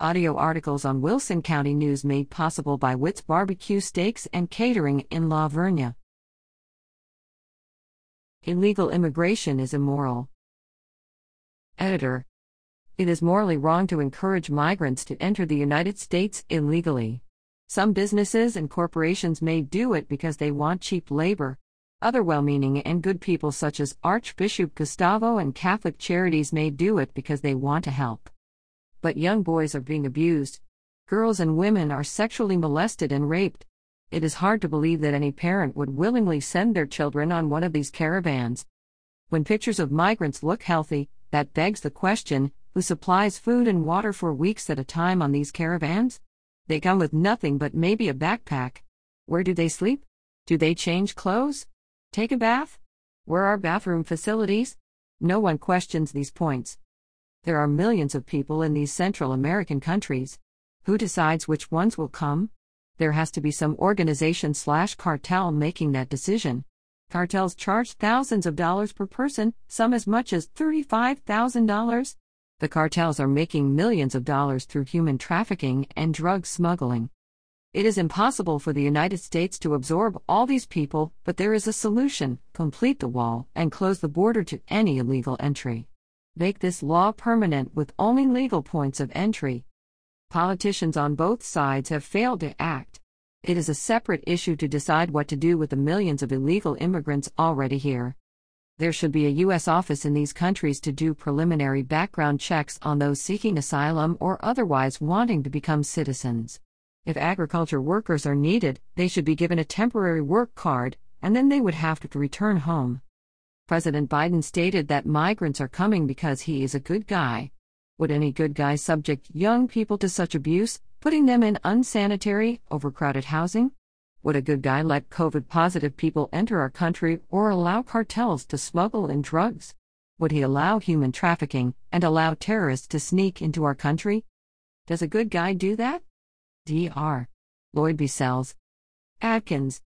Audio articles on Wilson County News made possible by Witt's Barbecue Steaks and Catering in La Vernia. Illegal immigration is immoral. Editor. It is morally wrong to encourage migrants to enter the United States illegally. Some businesses and corporations may do it because they want cheap labor. Other well meaning and good people, such as Archbishop Gustavo and Catholic Charities, may do it because they want to help but young boys are being abused. Girls and women are sexually molested and raped. It is hard to believe that any parent would willingly send their children on one of these caravans. When pictures of migrants look healthy, that begs the question who supplies food and water for weeks at a time on these caravans? They come with nothing but maybe a backpack. Where do they sleep? Do they change clothes? Take a bath? Where are bathroom facilities? No one questions these points. There are millions of people in these Central American countries. Who decides which ones will come? There has to be some organization slash cartel making that decision. Cartels charge thousands of dollars per person, some as much as $35,000. The cartels are making millions of dollars through human trafficking and drug smuggling. It is impossible for the United States to absorb all these people, but there is a solution complete the wall and close the border to any illegal entry make this law permanent with only legal points of entry. Politicians on both sides have failed to act. It is a separate issue to decide what to do with the millions of illegal immigrants already here. There should be a U.S. office in these countries to do preliminary background checks on those seeking asylum or otherwise wanting to become citizens. If agriculture workers are needed, they should be given a temporary work card, and then they would have to return home. President Biden stated that migrants are coming because he is a good guy. Would any good guy subject young people to such abuse, putting them in unsanitary, overcrowded housing? Would a good guy let COVID positive people enter our country or allow cartels to smuggle in drugs? Would he allow human trafficking and allow terrorists to sneak into our country? Does a good guy do that? Dr. Lloyd B. Sells. Adkins,